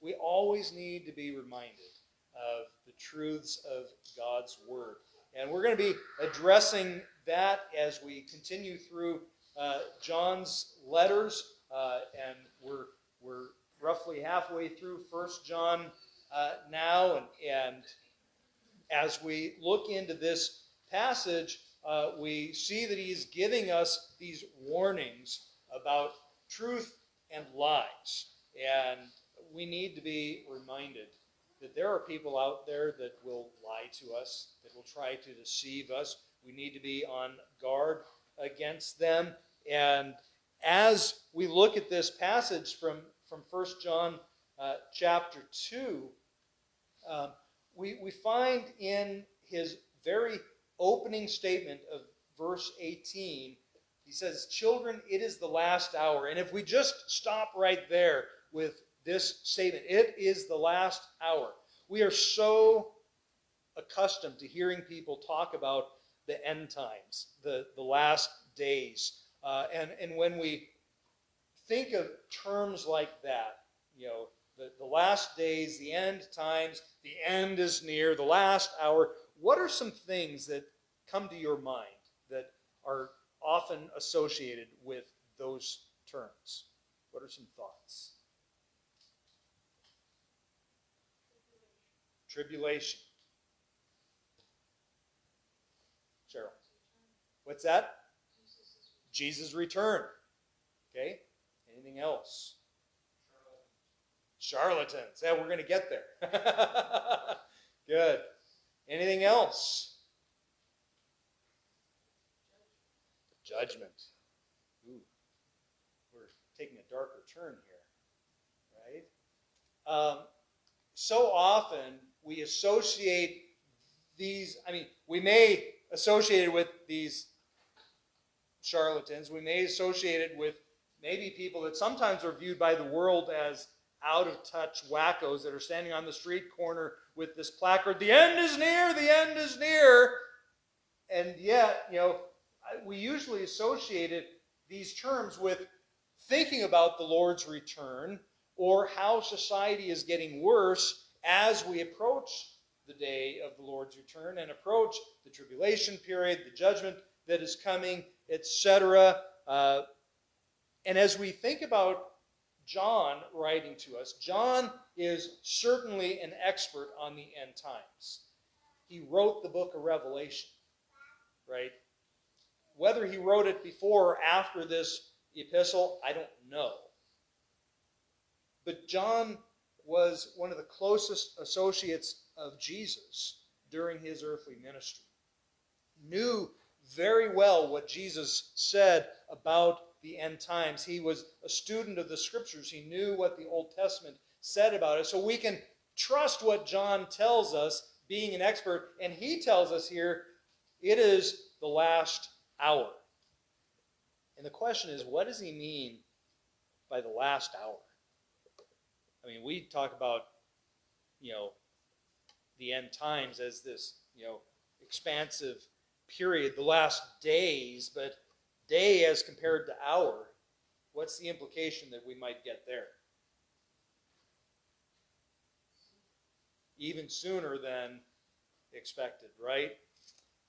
we always need to be reminded of the truths of God's Word. And we're going to be addressing that as we continue through uh, John's letters. Uh, and we're, we're roughly halfway through First John uh, now. And, and as we look into this passage, uh, we see that he's giving us these warnings about truth and lies. And we need to be reminded that there are people out there that will lie to us, that will try to deceive us. We need to be on guard against them. And as we look at this passage from, from 1 John uh, chapter 2, uh, we, we find in his very opening statement of verse 18, he says, Children, it is the last hour. And if we just stop right there with this statement, it is the last hour. We are so accustomed to hearing people talk about the end times, the, the last days. Uh, and, and when we think of terms like that, you know, the, the last days, the end times, the end is near, the last hour, what are some things that come to your mind that are often associated with those terms? What are some thoughts? Tribulation. Cheryl. What's that? Jesus' return. Okay. Anything else? Charlatans. Yeah, we're going to get there. Good. Anything else? Judgment. Ooh, we're taking a darker turn here, right? Um, so often we associate these, I mean, we may associate it with these charlatans, we may associate it with maybe people that sometimes are viewed by the world as out of touch wackos that are standing on the street corner with this placard the end is near the end is near. And yet you know we usually associated these terms with thinking about the Lord's return or how society is getting worse as we approach the day of the Lord's return and approach the tribulation period, the judgment that is coming, etc. Uh, and as we think about John writing to us, John is certainly an expert on the end times. He wrote the book of Revelation, right? Whether he wrote it before or after this epistle, I don't know. But John was one of the closest associates of Jesus during his earthly ministry. Knew very well what Jesus said about the end times. He was a student of the scriptures. He knew what the Old Testament said about it. So we can trust what John tells us, being an expert. And he tells us here it is the last hour. And the question is, what does he mean by the last hour? I mean, we talk about, you know, the end times as this, you know, expansive period, the last days, but day as compared to hour, what's the implication that we might get there? Even sooner than expected, right?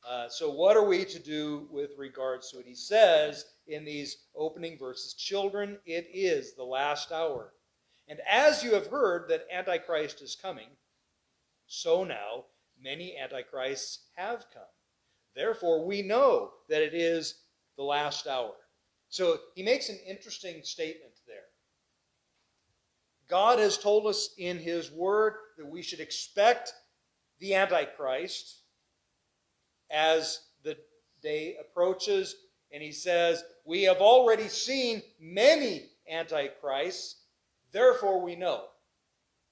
Uh, so, what are we to do with regards to it? He says in these opening verses Children, it is the last hour. And as you have heard that Antichrist is coming, so now many Antichrists have come. Therefore, we know that it is the last hour. So, he makes an interesting statement there. God has told us in His Word that we should expect the Antichrist as the day approaches. And he says, We have already seen many antichrists, therefore we know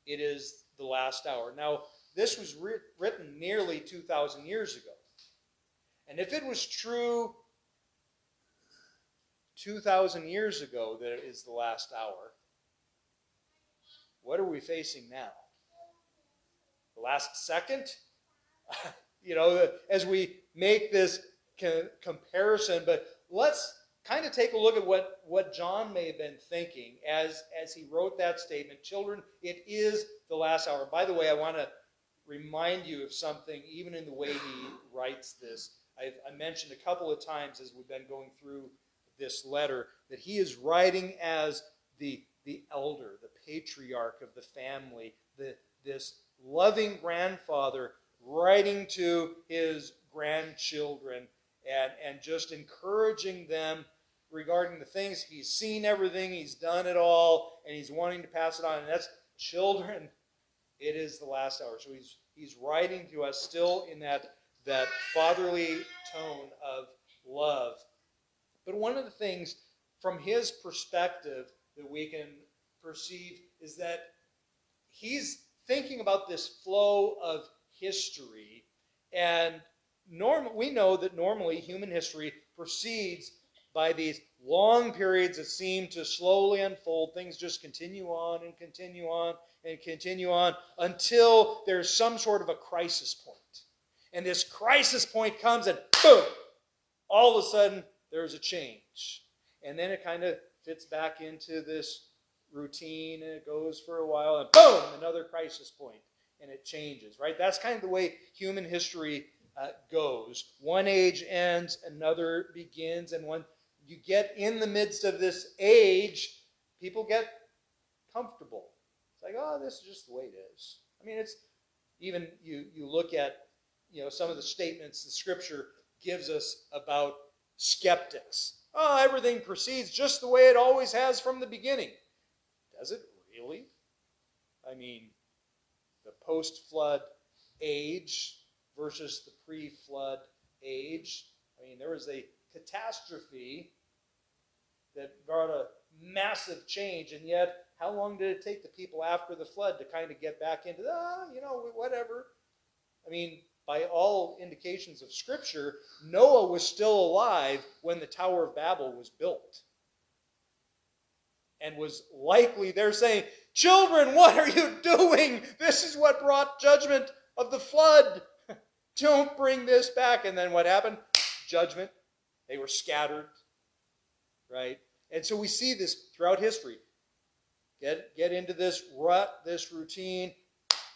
it is the last hour. Now, this was written nearly 2,000 years ago. And if it was true 2,000 years ago that it is the last hour, what are we facing now? The last second? you know, as we make this comparison. But let's kind of take a look at what, what John may have been thinking as, as he wrote that statement. Children, it is the last hour. By the way, I want to remind you of something, even in the way he writes this. I've, I mentioned a couple of times as we've been going through this letter that he is writing as the, the elder, the patriarch of the family, the, this loving grandfather writing to his grandchildren and, and just encouraging them regarding the things he's seen everything, he's done it all, and he's wanting to pass it on. And that's children, it is the last hour. So he's he's writing to us still in that that fatherly tone of love. But one of the things from his perspective that we can perceive is that he's thinking about this flow of history and norm, we know that normally human history proceeds by these long periods that seem to slowly unfold. Things just continue on and continue on and continue on until there's some sort of a crisis point. And this crisis point comes and boom, all of a sudden there's a change. And then it kind of fits back into this routine and it goes for a while and boom, another crisis point and it changes, right? That's kind of the way human history uh, goes. One age ends, another begins, and when you get in the midst of this age, people get comfortable. It's like, oh, this is just the way it is. I mean, it's even you you look at you know some of the statements the scripture gives us about skeptics. Oh, everything proceeds just the way it always has from the beginning. Does it really? I mean, the post flood age versus the pre flood age. I mean, there was a catastrophe that brought a massive change, and yet, how long did it take the people after the flood to kind of get back into, ah, you know, whatever? I mean, by all indications of Scripture, Noah was still alive when the Tower of Babel was built. And was likely there saying, Children, what are you doing? This is what brought judgment of the flood. Don't bring this back. And then what happened? Judgment. They were scattered, right? And so we see this throughout history. Get, get into this rut, this routine.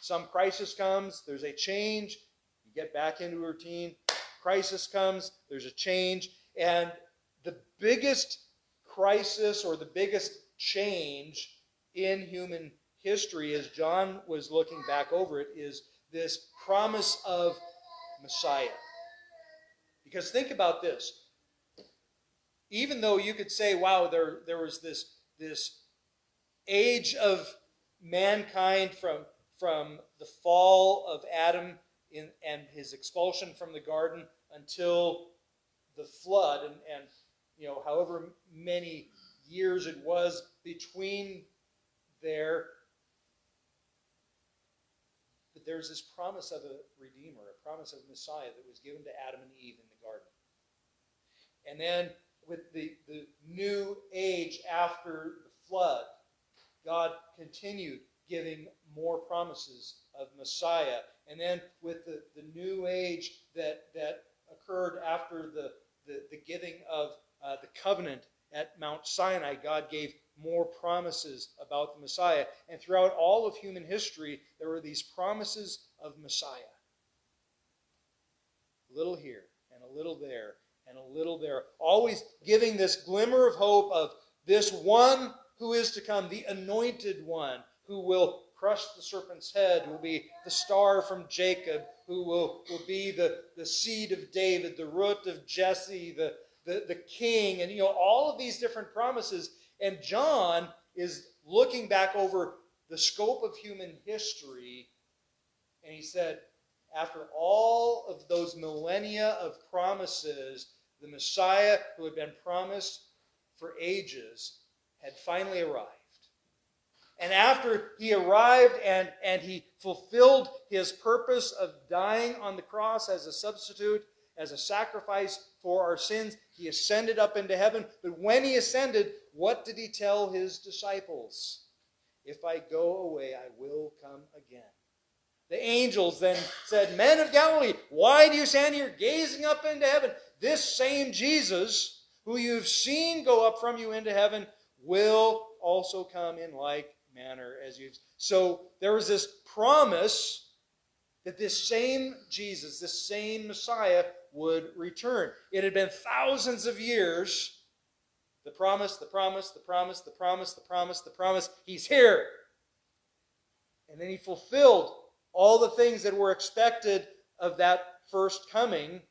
Some crisis comes, there's a change. You get back into routine. Crisis comes, there's a change. And the biggest crisis or the biggest change in human history, as John was looking back over it, is this promise of Messiah. Because think about this. Even though you could say, wow, there, there was this, this age of mankind from, from the fall of Adam in, and his expulsion from the garden until the flood, and, and you know, however many years it was between there, but there's this promise of a Redeemer, a promise of Messiah that was given to Adam and Eve in the garden. And then with the, the new age after the flood, God continued giving more promises of Messiah. And then with the, the new age that, that occurred after the, the, the giving of uh, the covenant at Mount Sinai, God gave more promises about the Messiah. And throughout all of human history, there were these promises of Messiah. A little here, and a little there, and a little there. Always giving this glimmer of hope of this one who is to come, the anointed one, who will crush the serpent's head, who will be the star from Jacob, who will, will be the, the seed of David, the root of Jesse, the, the, the king, and you know, all of these different promises and John is looking back over the scope of human history, and he said, after all of those millennia of promises, the Messiah who had been promised for ages had finally arrived. And after he arrived and, and he fulfilled his purpose of dying on the cross as a substitute, as a sacrifice for our sins, he ascended up into heaven. But when he ascended, what did he tell his disciples? If I go away, I will come again. The angels then said, Men of Galilee, why do you stand here gazing up into heaven? This same Jesus who you have seen go up from you into heaven, will also come in like manner as you. So there was this promise that this same Jesus, this same Messiah, would return. It had been thousands of years. The promise, the promise, the promise, the promise, the promise, the promise. He's here. And then he fulfilled all the things that were expected of that first coming.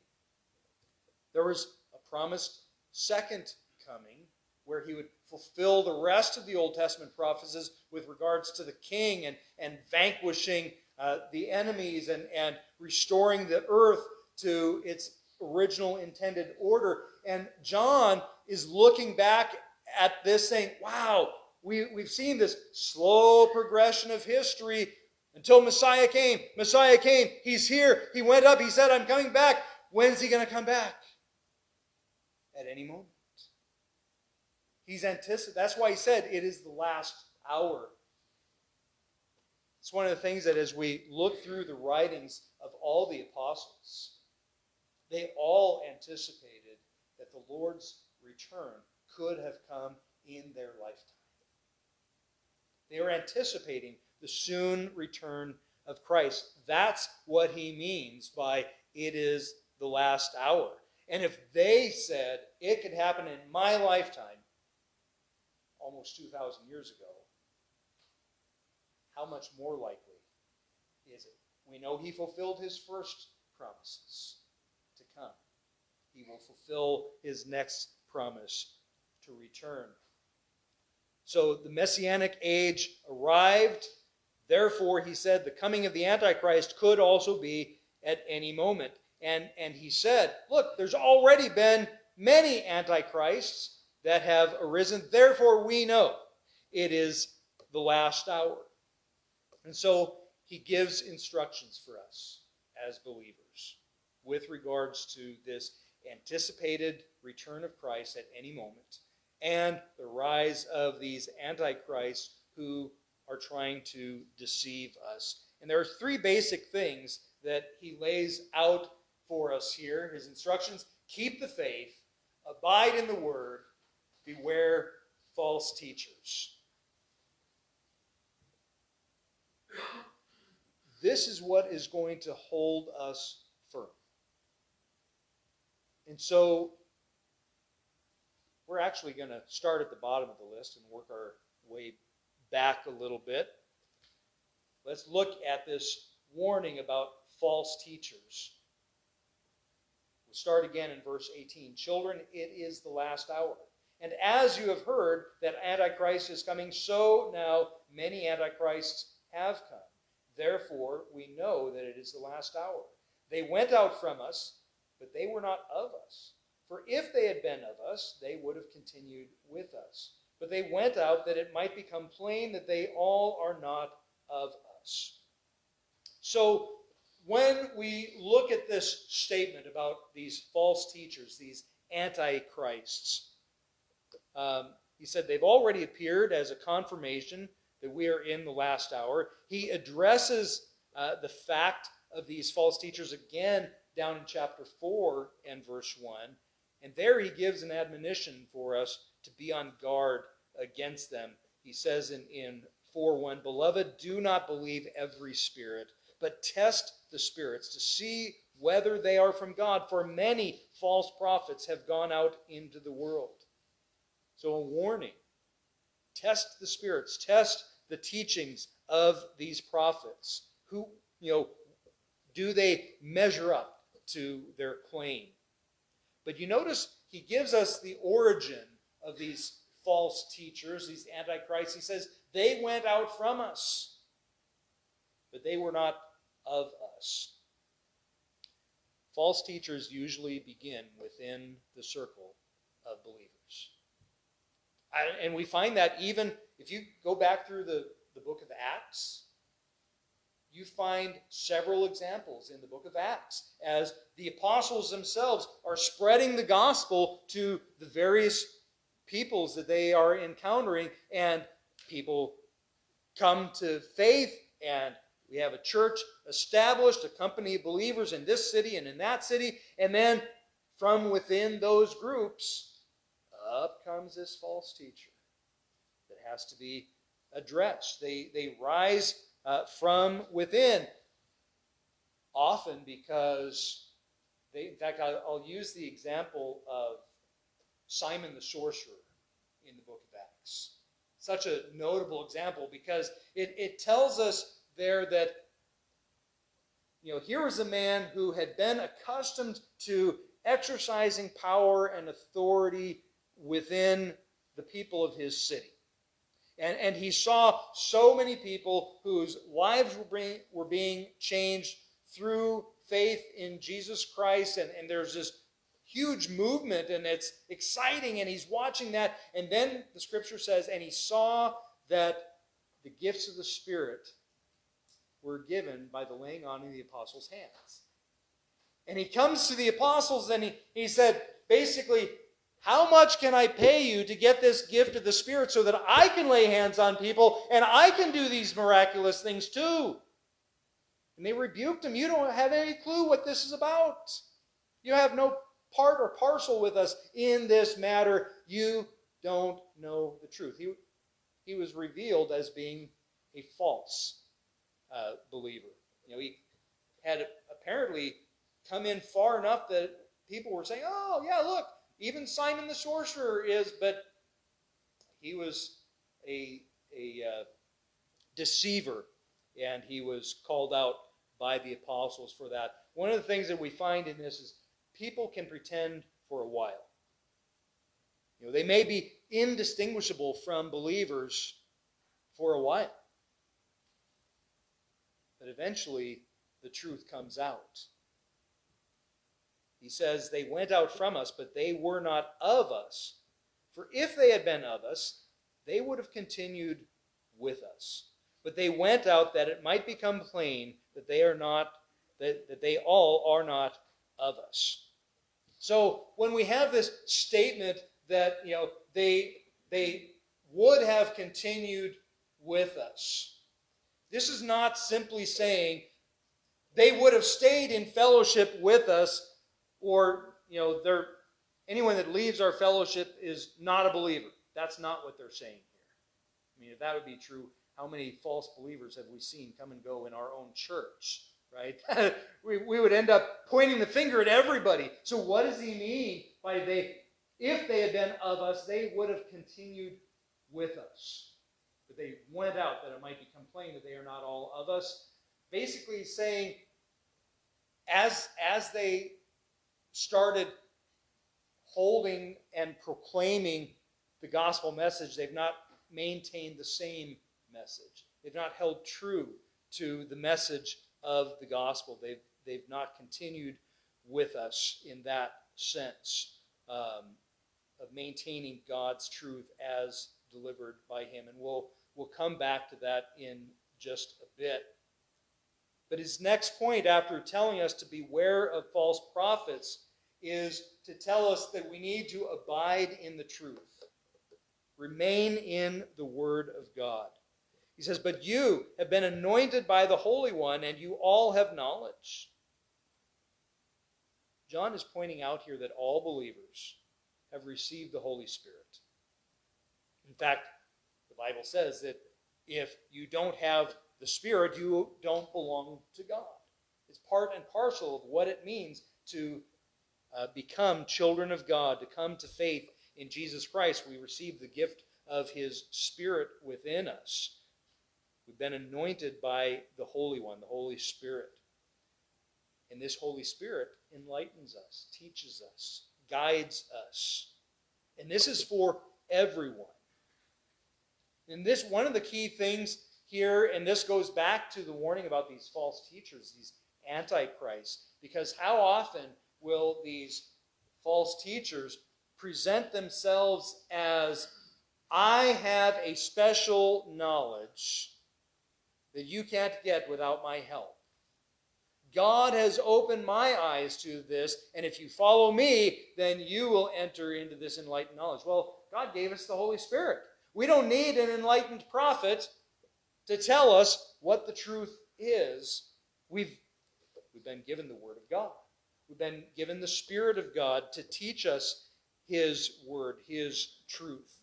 There was a promised second coming where he would fulfill the rest of the Old Testament prophecies with regards to the king and, and vanquishing uh, the enemies and, and restoring the earth to its original intended order. And John is looking back at this saying, wow, we, we've seen this slow progression of history until Messiah came. Messiah came. He's here. He went up. He said, I'm coming back. When's he going to come back? At any moment. He's anticipating. That's why he said it is the last hour. It's one of the things that as we look through the writings of all the apostles, they all anticipated that the Lord's return could have come in their lifetime. They were anticipating the soon return of Christ. That's what he means by it is the last hour. And if they said it could happen in my lifetime, almost 2,000 years ago, how much more likely is it? We know he fulfilled his first promises to come. He will fulfill his next promise to return. So the messianic age arrived. Therefore, he said the coming of the Antichrist could also be at any moment. And, and he said, Look, there's already been many antichrists that have arisen. Therefore, we know it is the last hour. And so he gives instructions for us as believers with regards to this anticipated return of Christ at any moment and the rise of these antichrists who are trying to deceive us. And there are three basic things that he lays out for us here. His instructions keep the faith, abide in the word, beware false teachers. This is what is going to hold us firm. And so we're actually going to start at the bottom of the list and work our way back a little bit. Let's look at this warning about false teachers. We'll start again in verse 18. Children, it is the last hour. And as you have heard that Antichrist is coming, so now many Antichrists have come. Therefore, we know that it is the last hour. They went out from us, but they were not of us. For if they had been of us, they would have continued with us. But they went out that it might become plain that they all are not of us. So, when we look at this statement about these false teachers, these antichrists, um, he said they've already appeared as a confirmation that we are in the last hour. He addresses uh, the fact of these false teachers again down in chapter 4 and verse 1. And there he gives an admonition for us to be on guard against them. He says in, in 4 1, Beloved, do not believe every spirit, but test the spirits to see whether they are from God, for many false prophets have gone out into the world. So, a warning test the spirits, test the teachings of these prophets. Who, you know, do they measure up to their claim? But you notice he gives us the origin of these false teachers, these antichrists. He says, they went out from us, but they were not of us. False teachers usually begin within the circle of believers. And we find that even if you go back through the, the book of Acts, you find several examples in the book of Acts as the apostles themselves are spreading the gospel to the various peoples that they are encountering, and people come to faith, and we have a church established, a company of believers in this city and in that city, and then from within those groups, up comes this false teacher that has to be addressed. They, they rise uh, from within, often because they, in fact, I'll, I'll use the example of Simon the sorcerer in the book of Acts. Such a notable example because it, it tells us there that you know, here was a man who had been accustomed to exercising power and authority within the people of his city. And, and he saw so many people whose lives were being, were being changed through faith in Jesus Christ. And, and there's this huge movement, and it's exciting, and he's watching that. And then the scripture says, and he saw that the gifts of the Spirit were given by the laying on of the apostles' hands. And he comes to the apostles and he, he said, basically, how much can I pay you to get this gift of the Spirit so that I can lay hands on people and I can do these miraculous things too? And they rebuked him. You don't have any clue what this is about. You have no part or parcel with us in this matter. You don't know the truth. He, he was revealed as being a false uh, believer. You know, he had apparently come in far enough that people were saying, "Oh, yeah, look, even Simon the sorcerer is," but he was a a uh, deceiver, and he was called out by the apostles for that. One of the things that we find in this is people can pretend for a while. You know, they may be indistinguishable from believers for a while. But eventually, the truth comes out. He says, They went out from us, but they were not of us. For if they had been of us, they would have continued with us. But they went out that it might become plain that they are not, that, that they all are not of us. So when we have this statement that you know they they would have continued with us, this is not simply saying they would have stayed in fellowship with us, or, you know, they're, anyone that leaves our fellowship is not a believer. That's not what they're saying here. I mean, if that would be true, how many false believers have we seen come and go in our own church, right? we, we would end up pointing the finger at everybody. So, what does he mean by they, if they had been of us, they would have continued with us? But they went out that it might become plain that they are not all of us. Basically saying, as, as they started holding and proclaiming the gospel message, they've not maintained the same message. They've not held true to the message of the gospel. They've, they've not continued with us in that sense um, of maintaining God's truth as delivered by Him. And we'll We'll come back to that in just a bit. But his next point, after telling us to beware of false prophets, is to tell us that we need to abide in the truth, remain in the Word of God. He says, But you have been anointed by the Holy One, and you all have knowledge. John is pointing out here that all believers have received the Holy Spirit. In fact, Bible says that if you don't have the Spirit, you don't belong to God. It's part and parcel of what it means to uh, become children of God, to come to faith in Jesus Christ. We receive the gift of His Spirit within us. We've been anointed by the Holy One, the Holy Spirit. And this Holy Spirit enlightens us, teaches us, guides us. And this is for everyone. And this, one of the key things here, and this goes back to the warning about these false teachers, these antichrists, because how often will these false teachers present themselves as I have a special knowledge that you can't get without my help. God has opened my eyes to this, and if you follow me, then you will enter into this enlightened knowledge. Well, God gave us the Holy Spirit. We don't need an enlightened prophet to tell us what the truth is. We've, we've been given the Word of God. We've been given the Spirit of God to teach us his word, his truth.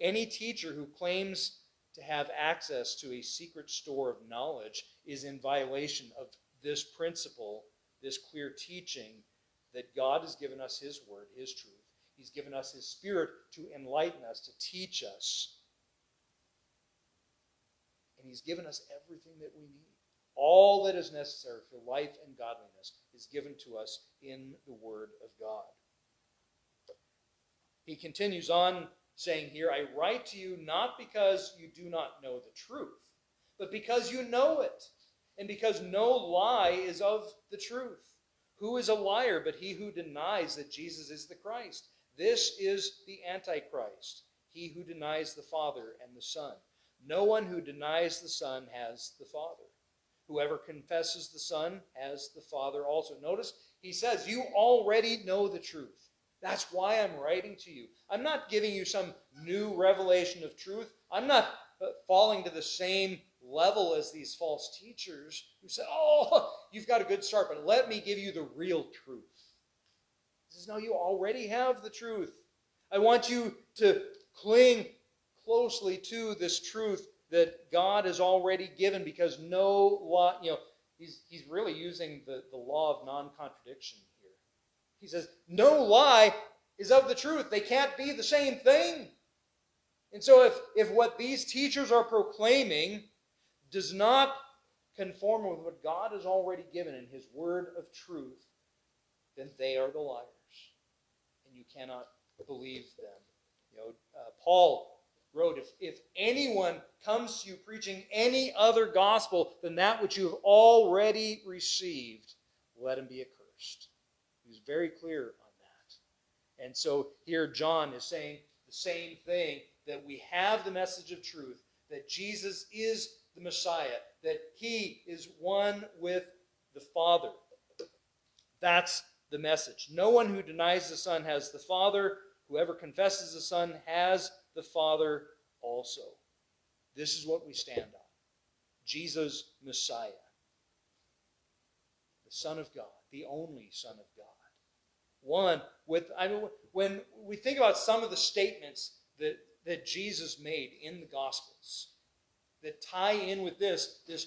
Any teacher who claims to have access to a secret store of knowledge is in violation of this principle, this clear teaching that God has given us his word, his truth. He's given us his spirit to enlighten us, to teach us. And he's given us everything that we need. All that is necessary for life and godliness is given to us in the Word of God. He continues on saying here, I write to you not because you do not know the truth, but because you know it, and because no lie is of the truth. Who is a liar but he who denies that Jesus is the Christ? This is the Antichrist, he who denies the Father and the Son. No one who denies the Son has the Father. Whoever confesses the Son has the Father also. Notice he says, You already know the truth. That's why I'm writing to you. I'm not giving you some new revelation of truth. I'm not uh, falling to the same level as these false teachers who say, Oh, you've got a good start, but let me give you the real truth. He says, No, you already have the truth. I want you to cling closely to this truth that God has already given because no law, you know, he's, he's really using the, the law of non contradiction here. He says, no lie is of the truth. They can't be the same thing. And so if, if what these teachers are proclaiming does not conform with what God has already given in his word of truth, then they are the liars. You cannot believe them. You know, uh, Paul wrote, if, if anyone comes to you preaching any other gospel than that which you have already received, let him be accursed. He was very clear on that. And so here John is saying the same thing that we have the message of truth, that Jesus is the Messiah, that he is one with the Father. That's the message. No one who denies the Son has the Father. Whoever confesses the Son has the Father also. This is what we stand on Jesus, Messiah, the Son of God, the only Son of God. One with, I mean, when we think about some of the statements that, that Jesus made in the Gospels that tie in with this, this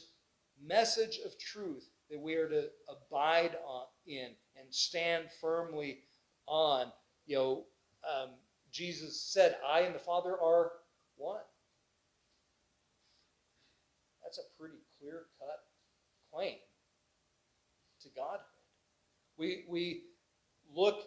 message of truth that we are to abide on, in and stand firmly on, you know, um, Jesus said, I and the Father are one. That's a pretty clear cut claim to Godhood. We, we look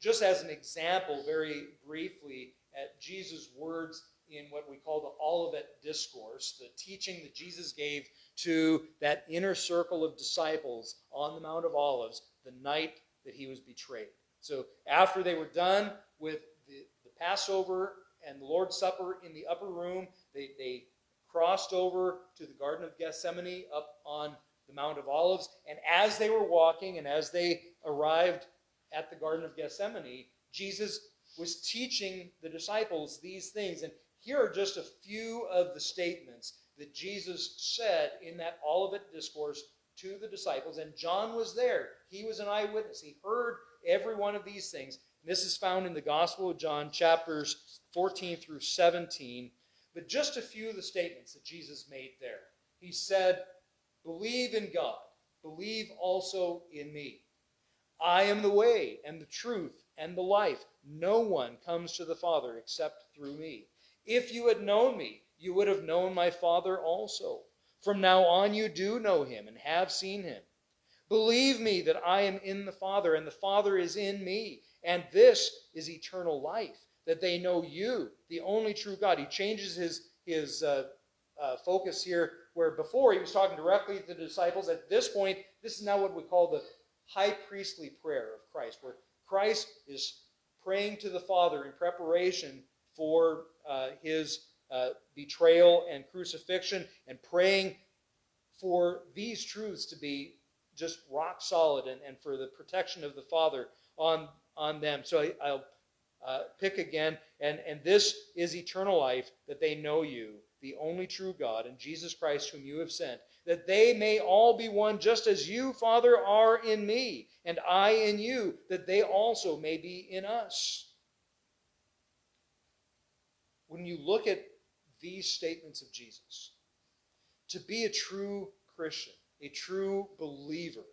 just as an example, very briefly, at Jesus' words in what we call the Olivet Discourse, the teaching that Jesus gave to that inner circle of disciples on the Mount of Olives night that he was betrayed. So after they were done with the Passover and the Lord's Supper in the upper room. They, they crossed over to the Garden of Gethsemane up on the Mount of Olives. And as they were walking and as they arrived at the Garden of Gethsemane, Jesus was teaching the disciples these things. And here are just a few of the statements that Jesus said in that Olivet discourse to the disciples. And John was there. He was an eyewitness. He heard every one of these things. This is found in the Gospel of John, chapters 14 through 17. But just a few of the statements that Jesus made there. He said, Believe in God, believe also in me. I am the way and the truth and the life. No one comes to the Father except through me. If you had known me, you would have known my Father also. From now on, you do know him and have seen him. Believe me that I am in the Father and the Father is in me and this is eternal life, that they know you, the only true God. He changes his, his uh, uh, focus here, where before he was talking directly to the disciples. At this point, this is now what we call the high priestly prayer of Christ, where Christ is praying to the Father in preparation for uh, his uh, betrayal and crucifixion, and praying for these truths to be just rock solid and, and for the protection of the Father on on them. So I, will uh, pick again. And, and this is eternal life, that they know you, the only true God, and Jesus Christ, whom you have sent, that they may all be one, just as you, Father, are in me, and I in you, that they also may be in us. When you look at these statements of Jesus, to be a true Christian, a true believer,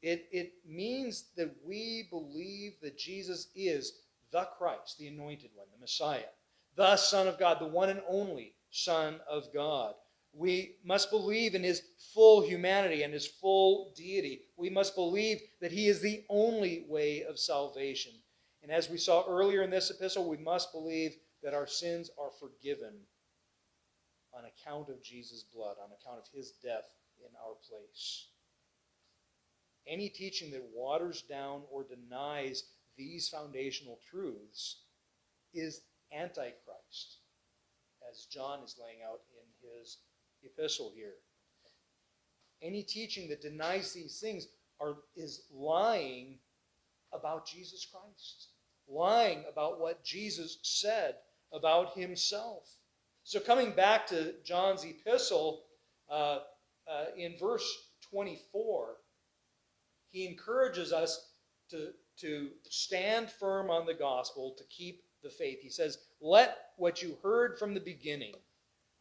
it, it means that we believe that Jesus is the Christ, the anointed one, the Messiah the Son of God, the one and only Son of God. We must believe in his full humanity and his full deity. We must believe that he is the only way of salvation. And as we saw earlier in this epistle, we must believe that our sins are forgiven on account of Jesus' blood, on account of his death in our place. Any teaching that waters down or denies these foundational truths is Antichrist, as John is laying out in his epistle here. Any teaching that denies these things are, is lying about Jesus Christ, lying about what Jesus said about himself. So, coming back to John's epistle, uh, uh, in verse 24, he encourages us to, to stand firm on the gospel, to keep the faith. He says, Let what you heard from the beginning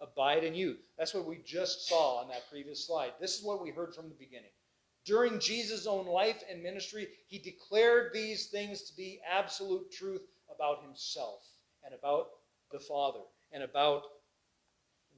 abide in you. That's what we just saw on that previous slide. This is what we heard from the beginning. During Jesus' own life and ministry, he declared these things to be absolute truth about himself and about the Father and about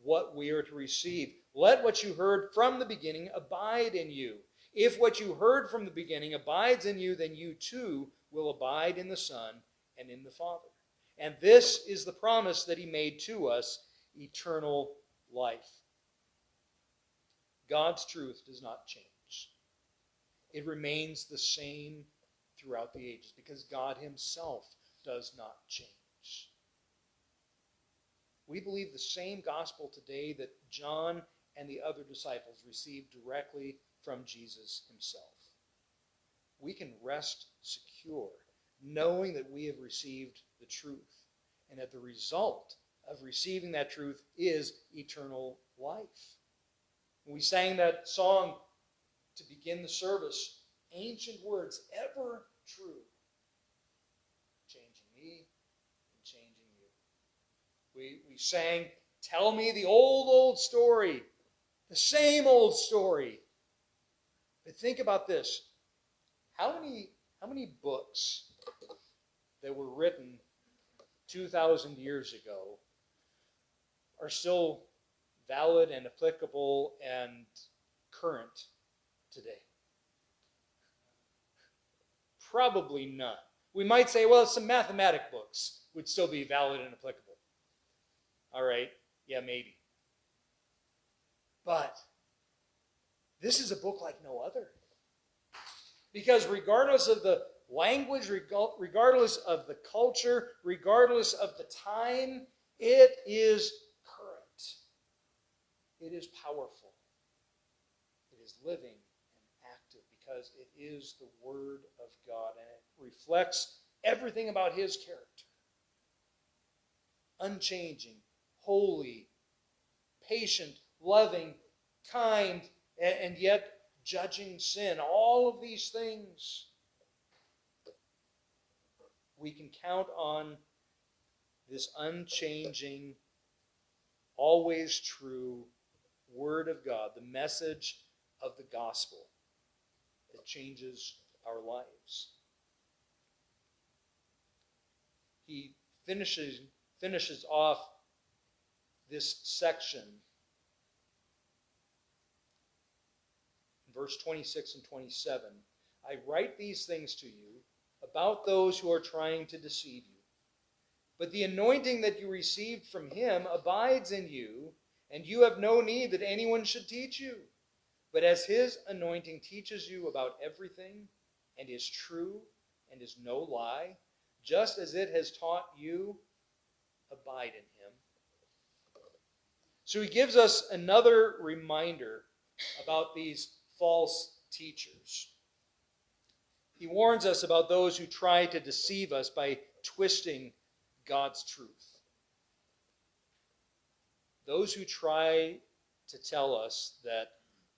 what we are to receive. Let what you heard from the beginning abide in you. If what you heard from the beginning abides in you, then you too will abide in the Son and in the Father. And this is the promise that he made to us eternal life. God's truth does not change, it remains the same throughout the ages because God himself does not change. We believe the same gospel today that John and the other disciples received directly from Jesus himself. We can rest secure knowing that we have received the truth and that the result of receiving that truth is eternal life. we sang that song to begin the service, ancient words, ever true, changing me and changing you. We, we sang, Tell me the old, old story, the same old story. But think about this. How many, how many books that were written 2,000 years ago are still valid and applicable and current today? Probably none. We might say, well, some mathematic books would still be valid and applicable. All right, yeah, maybe. But this is a book like no other. Because regardless of the language, regardless of the culture, regardless of the time, it is current. It is powerful. It is living and active because it is the Word of God and it reflects everything about His character unchanging, holy, patient, loving, kind, and yet judging sin. All of these things we can count on this unchanging, always true Word of God, the message of the gospel that changes our lives. He finishes, finishes off this section verse 26 and 27. I write these things to you about those who are trying to deceive you. But the anointing that you received from him abides in you, and you have no need that anyone should teach you. But as his anointing teaches you about everything, and is true, and is no lie, just as it has taught you, abide in him. So he gives us another reminder about these false teachers. He warns us about those who try to deceive us by twisting God's truth. those who try to tell us that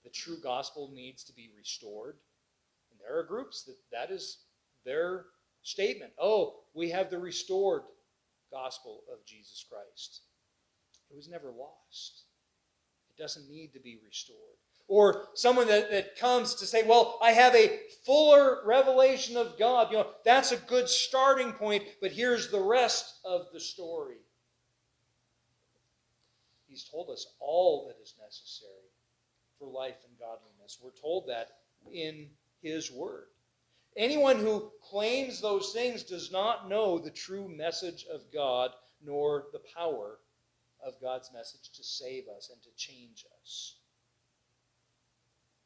the true gospel needs to be restored, and there are groups that that is their statement. Oh, we have the restored gospel of Jesus Christ. It was never lost. It doesn't need to be restored. Or someone that, that comes to say, Well, I have a fuller revelation of God. You know, that's a good starting point, but here's the rest of the story. He's told us all that is necessary for life and godliness. We're told that in His Word. Anyone who claims those things does not know the true message of God nor God's message to save us and to change us.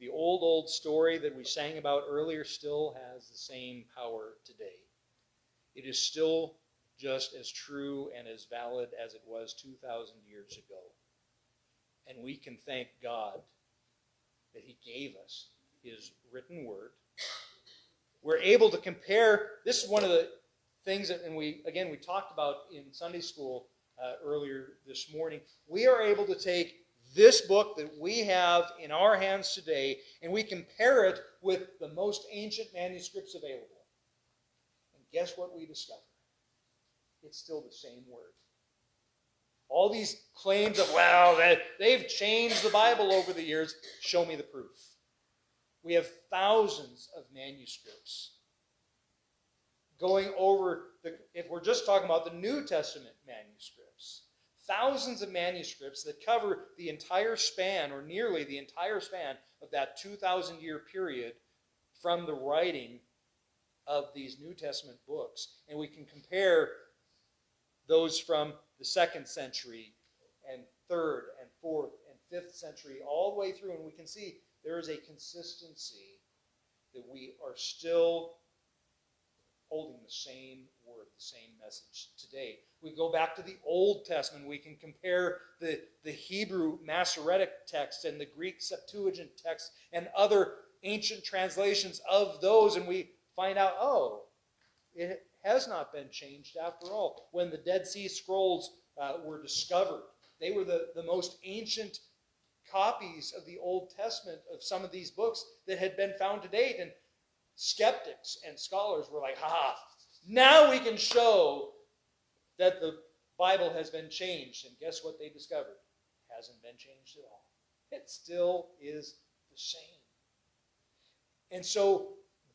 The old, old story that we sang about earlier still has the same power today. It is still just as true and as valid as it was 2,000 years ago. And we can thank God that He gave us His written word. We're able to compare. This is one of the things that, and we, again, we talked about in Sunday school uh, earlier this morning. We are able to take this book that we have in our hands today and we compare it with the most ancient manuscripts available. And guess what we discover? It's still the same word. All these claims of, well, they've changed the Bible over the years, show me the proof. We have thousands of manuscripts going over the, if we're just talking about the New Testament manuscripts, thousands of manuscripts that cover the entire span, or nearly the entire span, of that 2,000 year period from the writing of these New Testament books. And we can compare those from the second century and third and fourth and fifth century all the way through, and we can see there is a consistency that we are still holding the same the same message today. We go back to the Old Testament. We can compare the, the Hebrew Masoretic text and the Greek Septuagint text and other ancient translations of those, and we find out, oh, it has not been changed after all. When the Dead Sea Scrolls uh, were discovered, they were the, the most ancient copies of the Old Testament of some of these books that had been found to date. And skeptics and scholars were like, ha, now we can show that the Bible has been changed. And guess what they discovered? It hasn't been changed at all. It still is the same. And so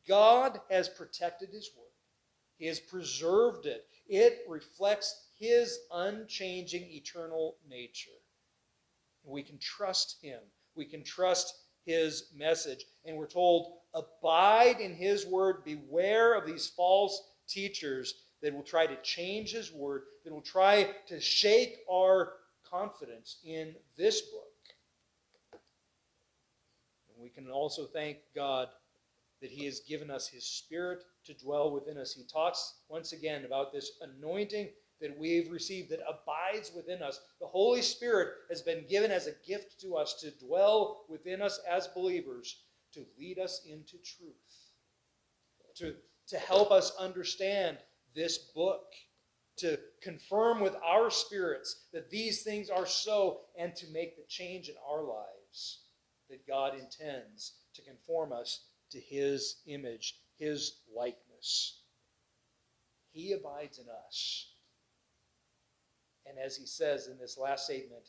God has protected His Word, He has preserved it. It reflects His unchanging eternal nature. We can trust Him. We can trust His message. And we're told abide in his word, beware of these false teachers that will try to change his word, that will try to shake our confidence in this book. And we can also thank God that he has given us his spirit to dwell within us. He talks once again about this anointing that we've received that abides within us. The Holy Spirit has been given as a gift to us to dwell within us as believers to lead us into truth, to, to help us understand this book, to confirm with our spirits that these things are so, and to make the change in our lives that God intends to conform us to His image, His likeness. He abides in us. And as he says in this last statement,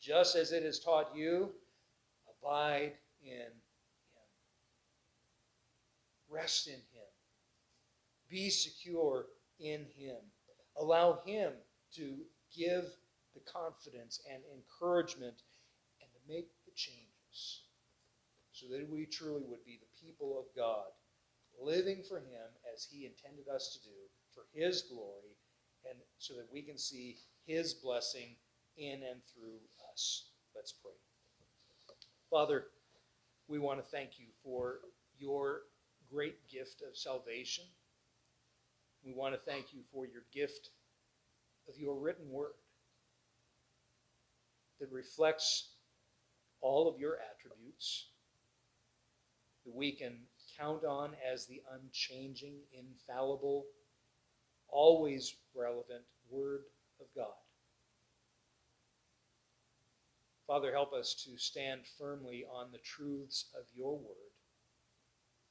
just as it has taught you, abide in him. Rest in Him. Be secure in Him. Allow Him to give the confidence and encouragement and to make the changes so that we truly would be the people of God, living for Him as He intended us to do for His glory, and so that we can see His blessing in and through us. Let's pray. Father, we want to thank you for your great gift of salvation. We want to thank you for your gift of your written word that reflects all of your attributes, that we can count on as the unchanging, infallible, always relevant Word of God. Father, help us to stand firmly on the truths of your word,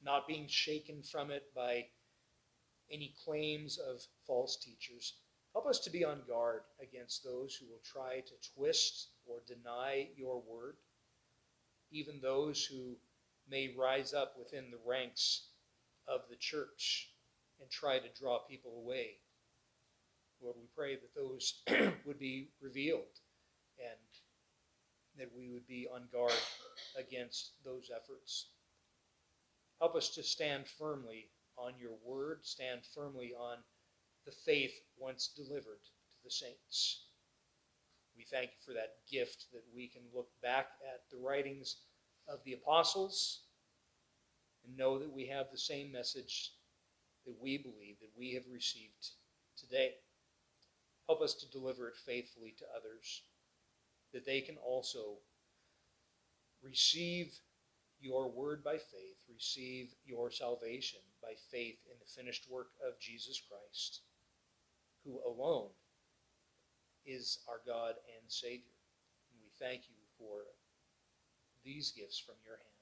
not being shaken from it by any claims of false teachers. Help us to be on guard against those who will try to twist or deny your word, even those who may rise up within the ranks of the church and try to draw people away. Lord, we pray that those would be revealed and that we would be on guard against those efforts. Help us to stand firmly on your word, stand firmly on the faith once delivered to the saints. We thank you for that gift that we can look back at the writings of the apostles and know that we have the same message that we believe that we have received today. Help us to deliver it faithfully to others, that they can also receive your word by faith, receive your salvation by faith in the finished work of Jesus Christ, who alone is our God and Savior. And we thank you for these gifts from your hand.